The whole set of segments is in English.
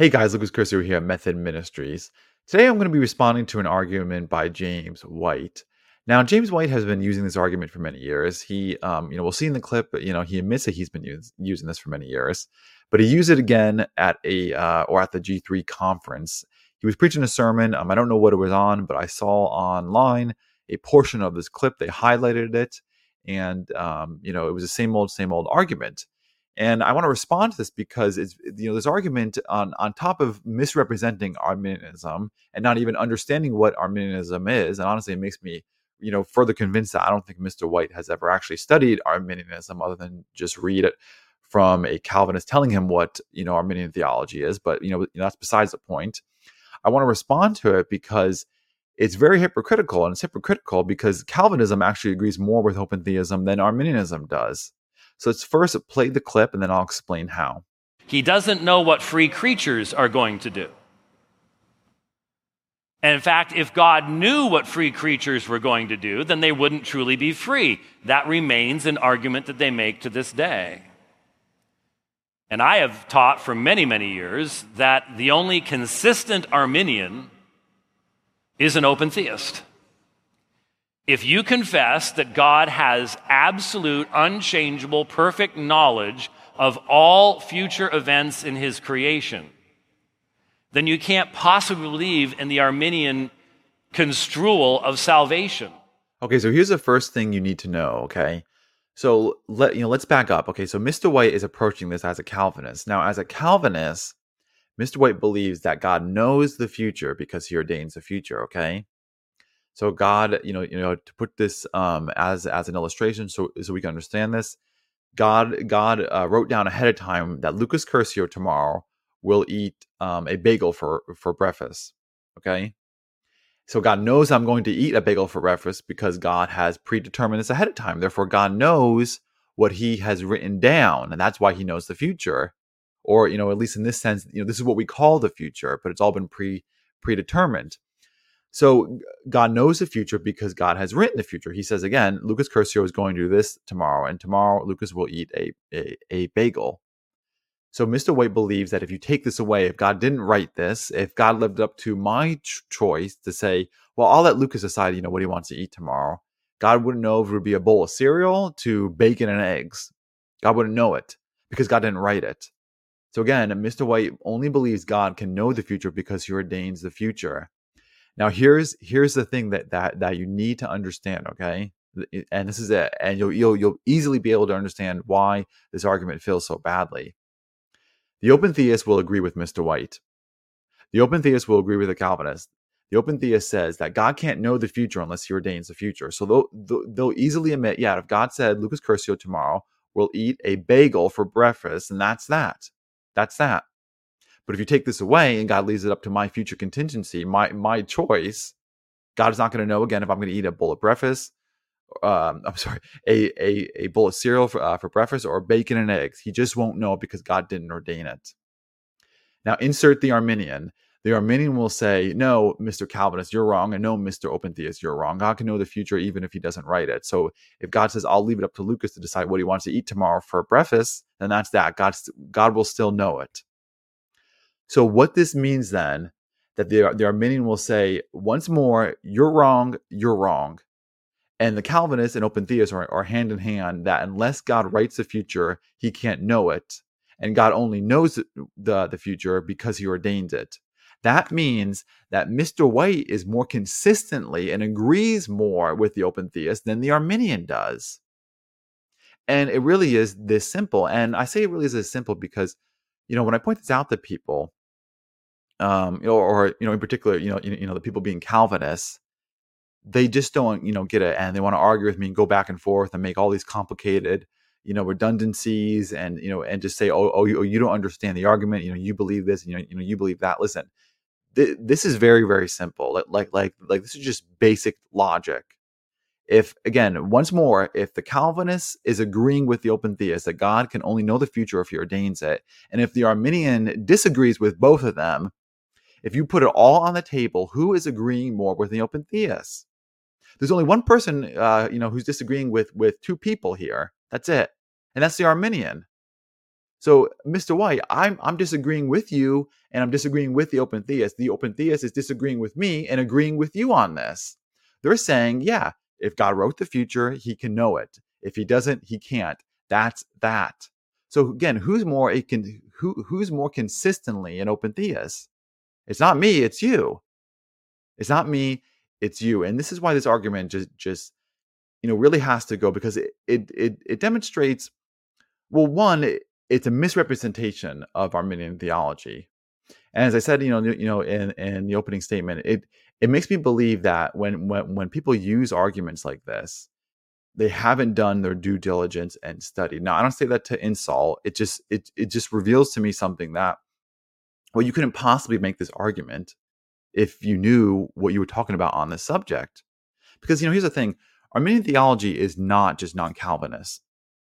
Hey guys, Lucas Curcio here at Method Ministries. Today I'm going to be responding to an argument by James White. Now, James White has been using this argument for many years. He, um, you know, we'll see in the clip, you know, he admits that he's been use, using this for many years. But he used it again at a uh, or at the G3 conference. He was preaching a sermon. Um, I don't know what it was on, but I saw online a portion of this clip. They highlighted it, and um, you know, it was the same old, same old argument. And I want to respond to this because it's you know this argument on on top of misrepresenting Arminianism and not even understanding what Arminianism is, and honestly, it makes me you know further convinced that I don't think Mr. White has ever actually studied Arminianism other than just read it from a Calvinist telling him what you know Arminian theology is. But you know that's besides the point. I want to respond to it because it's very hypocritical, and it's hypocritical because Calvinism actually agrees more with open theism than Arminianism does. So let's first play the clip and then I'll explain how. He doesn't know what free creatures are going to do. And in fact, if God knew what free creatures were going to do, then they wouldn't truly be free. That remains an argument that they make to this day. And I have taught for many, many years that the only consistent Arminian is an open theist. If you confess that God has absolute, unchangeable, perfect knowledge of all future events in his creation, then you can't possibly believe in the Arminian construal of salvation. Okay, so here's the first thing you need to know, okay? So let you know, let's back up. Okay, so Mr. White is approaching this as a Calvinist. Now, as a Calvinist, Mr. White believes that God knows the future because he ordains the future, okay? So God, you know, you know, to put this um, as as an illustration, so so we can understand this. God God uh, wrote down ahead of time that Lucas Curcio tomorrow will eat um, a bagel for for breakfast. Okay, so God knows I'm going to eat a bagel for breakfast because God has predetermined this ahead of time. Therefore, God knows what He has written down, and that's why He knows the future. Or you know, at least in this sense, you know, this is what we call the future, but it's all been pre predetermined. So God knows the future because God has written the future. He says again, Lucas Curcio is going to do this tomorrow, and tomorrow Lucas will eat a, a, a bagel. So Mr. White believes that if you take this away, if God didn't write this, if God lived up to my ch- choice to say, well, I'll let Lucas decide, you know, what he wants to eat tomorrow. God wouldn't know if it would be a bowl of cereal to bacon and eggs. God wouldn't know it because God didn't write it. So again, Mr. White only believes God can know the future because he ordains the future. Now here's here's the thing that that that you need to understand, okay? And this is it, and you'll you'll you'll easily be able to understand why this argument feels so badly. The open theist will agree with Mr. White. The open theist will agree with the Calvinist. The open theist says that God can't know the future unless he ordains the future. So they'll, they'll easily admit, yeah, if God said Lucas Curcio tomorrow will eat a bagel for breakfast, and that's that. That's that. But if you take this away and God leaves it up to my future contingency, my my choice, God is not going to know again if I'm going to eat a bowl of breakfast. Um, I'm sorry, a, a, a bowl of cereal for, uh, for breakfast or bacon and eggs. He just won't know because God didn't ordain it. Now, insert the Arminian. The Arminian will say, No, Mr. Calvinist, you're wrong. And no, Mr. Open Theist, you're wrong. God can know the future even if he doesn't write it. So if God says, I'll leave it up to Lucas to decide what he wants to eat tomorrow for breakfast, then that's that. God, God will still know it. So what this means then that the, the Arminian will say once more, you're wrong, you're wrong. And the Calvinists and open theists are, are hand in hand that unless God writes the future, he can't know it. And God only knows the, the future because he ordains it. That means that Mr. White is more consistently and agrees more with the open theist than the Arminian does. And it really is this simple. And I say it really is this simple because, you know, when I point this out to people, um, or, or you know, in particular, you know, you, you know, the people being Calvinists, they just don't, you know, get it, and they want to argue with me and go back and forth and make all these complicated, you know, redundancies, and you know, and just say, oh, oh, you, oh, you don't understand the argument, you know, you believe this, you know, you know, you believe that. Listen, th- this is very, very simple. Like, like, like, like, this is just basic logic. If again, once more, if the Calvinist is agreeing with the open theist that God can only know the future if He ordains it, and if the Arminian disagrees with both of them, if you put it all on the table, who is agreeing more with the open theists? There's only one person, uh, you know, who's disagreeing with with two people here. That's it, and that's the Arminian. So, Mr. White, I'm I'm disagreeing with you and I'm disagreeing with the open theist. The open theist is disagreeing with me and agreeing with you on this. They're saying, yeah, if God wrote the future, he can know it. If he doesn't, he can't. That's that. So again, who's more a can who who's more consistently an open theist? It's not me, it's you. It's not me, it's you. And this is why this argument just just you know really has to go because it it it, it demonstrates well one it, it's a misrepresentation of Arminian theology. And as I said, you know, you know, in, in the opening statement, it it makes me believe that when when when people use arguments like this, they haven't done their due diligence and study. Now, I don't say that to insult. It just it it just reveals to me something that well, you couldn't possibly make this argument if you knew what you were talking about on this subject. Because you know, here's the thing: Arminian theology is not just non-Calvinist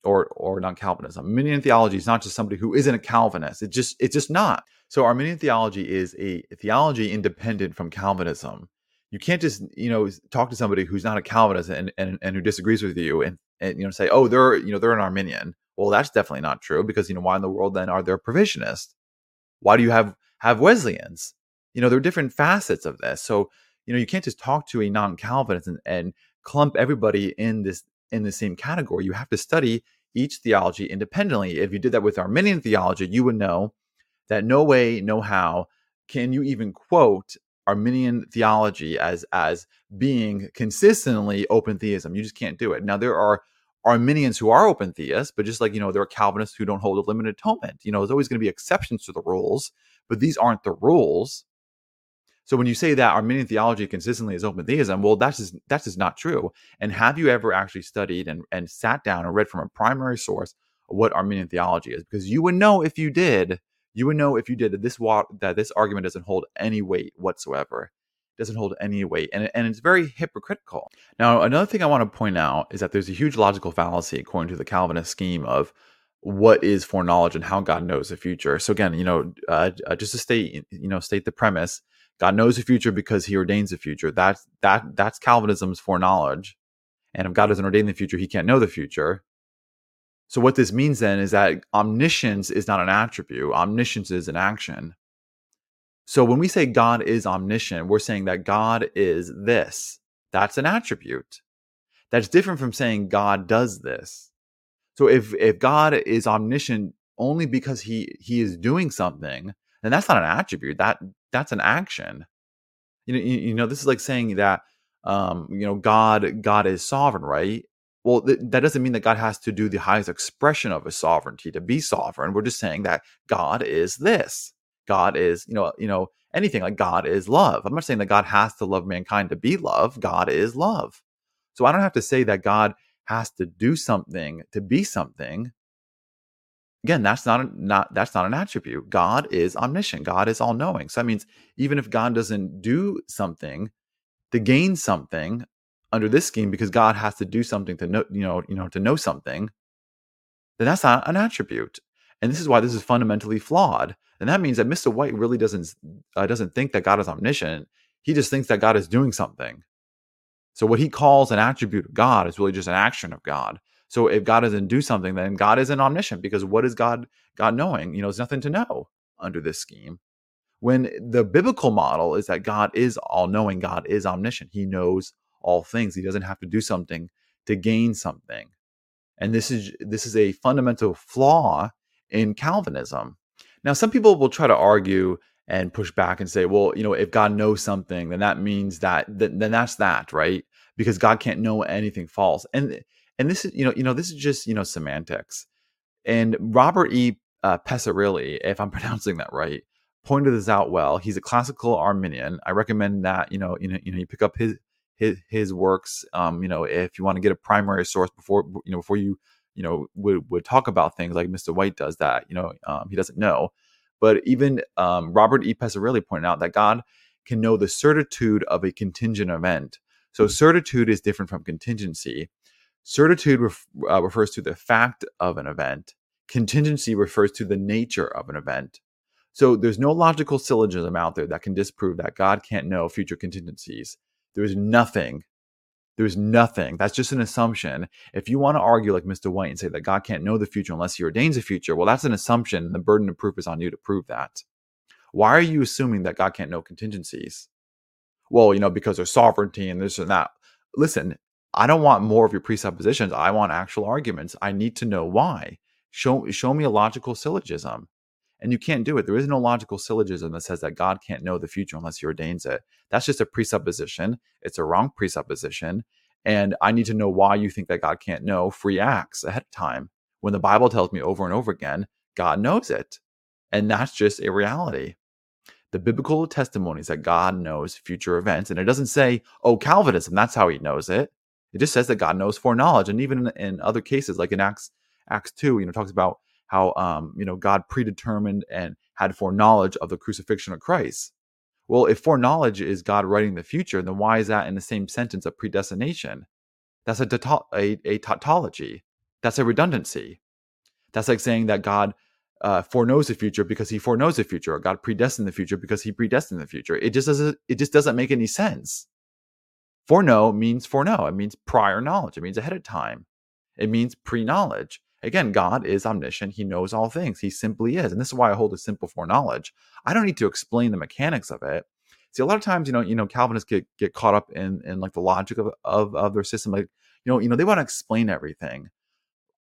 or or non-Calvinism. Arminian theology is not just somebody who isn't a Calvinist. It just it's just not. So Arminian theology is a theology independent from Calvinism. You can't just you know talk to somebody who's not a Calvinist and and, and who disagrees with you and and you know say oh they're you know they're an Arminian. Well, that's definitely not true because you know why in the world then are there provisionists? Why do you have have Wesleyans? You know there are different facets of this. So you know you can't just talk to a non-Calvinist and, and clump everybody in this in the same category. You have to study each theology independently. If you did that with Arminian theology, you would know that no way, no how can you even quote Arminian theology as as being consistently open theism. You just can't do it. Now there are Arminians who are open theists, but just like you know, there are Calvinists who don't hold a limited atonement. You know, there's always going to be exceptions to the rules, but these aren't the rules. So when you say that Arminian theology consistently is open theism, well, that's just that's just not true. And have you ever actually studied and, and sat down and read from a primary source what Arminian theology is? Because you would know if you did, you would know if you did that this that this argument doesn't hold any weight whatsoever. Doesn't hold any weight, and and it's very hypocritical. Now, another thing I want to point out is that there's a huge logical fallacy according to the Calvinist scheme of what is foreknowledge and how God knows the future. So again, you know, uh, uh just to state, you know, state the premise God knows the future because he ordains the future. That's that that's Calvinism's foreknowledge. And if God doesn't ordain the future, he can't know the future. So what this means then is that omniscience is not an attribute. Omniscience is an action. So when we say God is omniscient, we're saying that God is this. That's an attribute. That's different from saying God does this. So if if God is omniscient only because he he is doing something, then that's not an attribute. That that's an action. You know, you, you know, this is like saying that um, you know, God God is sovereign, right? Well, th- that doesn't mean that God has to do the highest expression of his sovereignty to be sovereign. We're just saying that God is this. God is, you know, you know, anything like God is love. I'm not saying that God has to love mankind to be love. God is love. So I don't have to say that God has to do something to be something again that's not a, not that's not an attribute god is omniscient god is all knowing so that means even if god doesn't do something to gain something under this scheme because god has to do something to know you know you know to know something then that's not an attribute and this is why this is fundamentally flawed and that means that mr white really doesn't uh, doesn't think that god is omniscient he just thinks that god is doing something so what he calls an attribute of god is really just an action of god so if God doesn't do something, then God isn't omniscient because what is God God knowing? You know, there's nothing to know under this scheme. When the biblical model is that God is all knowing, God is omniscient. He knows all things. He doesn't have to do something to gain something. And this is this is a fundamental flaw in Calvinism. Now, some people will try to argue and push back and say, well, you know, if God knows something, then that means that then, then that's that, right? Because God can't know anything false. And and this is you know you know this is just you know semantics and robert e uh, Picirilli, if i'm pronouncing that right pointed this out well he's a classical arminian i recommend that you know you know you know you pick up his his his works um you know if you want to get a primary source before you know before you you know would would talk about things like mr white does that you know um, he doesn't know but even um, robert e Picirilli pointed out that god can know the certitude of a contingent event so certitude is different from contingency Certitude ref, uh, refers to the fact of an event. Contingency refers to the nature of an event. So there's no logical syllogism out there that can disprove that God can't know future contingencies. There is nothing There's nothing. That's just an assumption. If you want to argue like Mr. White and say that God can't know the future unless he ordains the future, well, that's an assumption. And the burden of proof is on you to prove that. Why are you assuming that God can't know contingencies? Well, you know, because there's sovereignty and this and that. Listen, I don't want more of your presuppositions. I want actual arguments. I need to know why. Show show me a logical syllogism. And you can't do it. There is no logical syllogism that says that God can't know the future unless he ordains it. That's just a presupposition. It's a wrong presupposition. And I need to know why you think that God can't know free acts ahead of time. When the Bible tells me over and over again, God knows it. And that's just a reality. The biblical testimony is that God knows future events. And it doesn't say, oh, Calvinism, that's how he knows it. It just says that God knows foreknowledge. And even in, in other cases, like in Acts, Acts 2, you know, talks about how um, you know God predetermined and had foreknowledge of the crucifixion of Christ. Well, if foreknowledge is God writing the future, then why is that in the same sentence of predestination? That's a, a, a tautology. That's a redundancy. That's like saying that God uh, foreknows the future because He foreknows the future, or God predestined the future because He predestined the future. It just doesn't. It just doesn't make any sense. Foreknow means foreknow. It means prior knowledge. It means ahead of time. It means pre-knowledge. Again, God is omniscient. He knows all things. He simply is. And this is why I hold a simple foreknowledge. I don't need to explain the mechanics of it. See, a lot of times, you know, you know, Calvinists get get caught up in in like the logic of of, of their system. Like, you know, you know, they want to explain everything.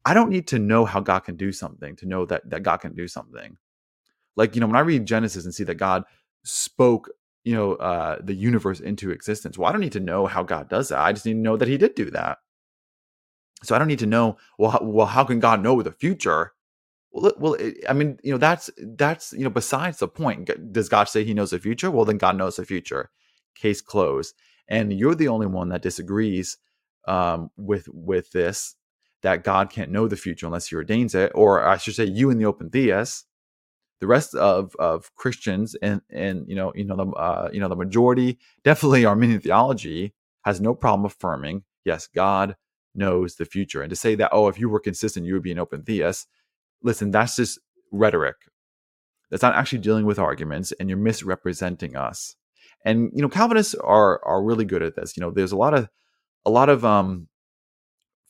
I don't need to know how God can do something to know that that God can do something. Like, you know, when I read Genesis and see that God spoke, you know, uh, the universe into existence. Well, I don't need to know how God does that. I just need to know that He did do that. So I don't need to know. Well, how, well, how can God know the future? Well, well, I mean, you know, that's that's you know, besides the point. Does God say He knows the future? Well, then God knows the future. Case closed. And you're the only one that disagrees um, with with this that God can't know the future unless He ordains it, or I should say, you and the open theists. The rest of, of Christians and and you know you know the uh, you know the majority definitely Arminian theology has no problem affirming yes God knows the future. And to say that, oh, if you were consistent, you would be an open theist, listen, that's just rhetoric. That's not actually dealing with arguments, and you're misrepresenting us. And you know, Calvinists are are really good at this. You know, there's a lot of a lot of um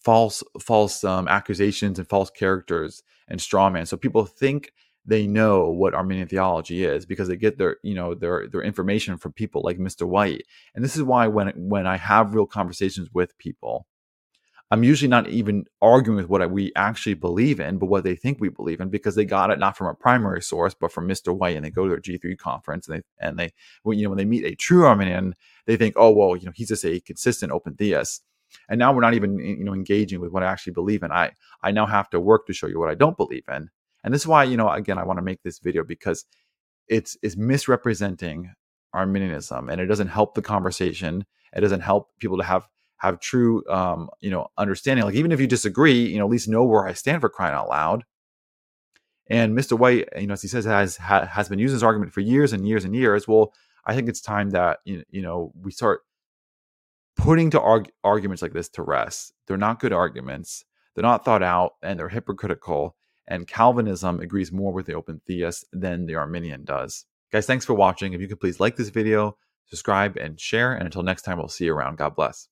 false false um, accusations and false characters and straw man. So people think they know what Arminian theology is because they get their you know their their information from people like Mr. White. And this is why when when I have real conversations with people, I'm usually not even arguing with what we actually believe in, but what they think we believe in because they got it not from a primary source, but from Mr. White. And they go to their G3 conference and they, and they, you know, when they meet a true Arminian, they think, oh, well, you know, he's just a consistent open theist. And now we're not even, you know, engaging with what I actually believe in. I, I now have to work to show you what I don't believe in. And this is why, you know, again, I want to make this video because it's, it's misrepresenting Arminianism and it doesn't help the conversation. It doesn't help people to have have true um, you know understanding like even if you disagree you know at least know where i stand for crying out loud. And mr white you know as he says has has been using this argument for years and years and years. Well i think it's time that you know we start putting to arg- arguments like this to rest. They're not good arguments. They're not thought out and they're hypocritical. And calvinism agrees more with the open theist than the arminian does. Guys thanks for watching. If you could please like this video subscribe and share. And until next time we'll see you around. God bless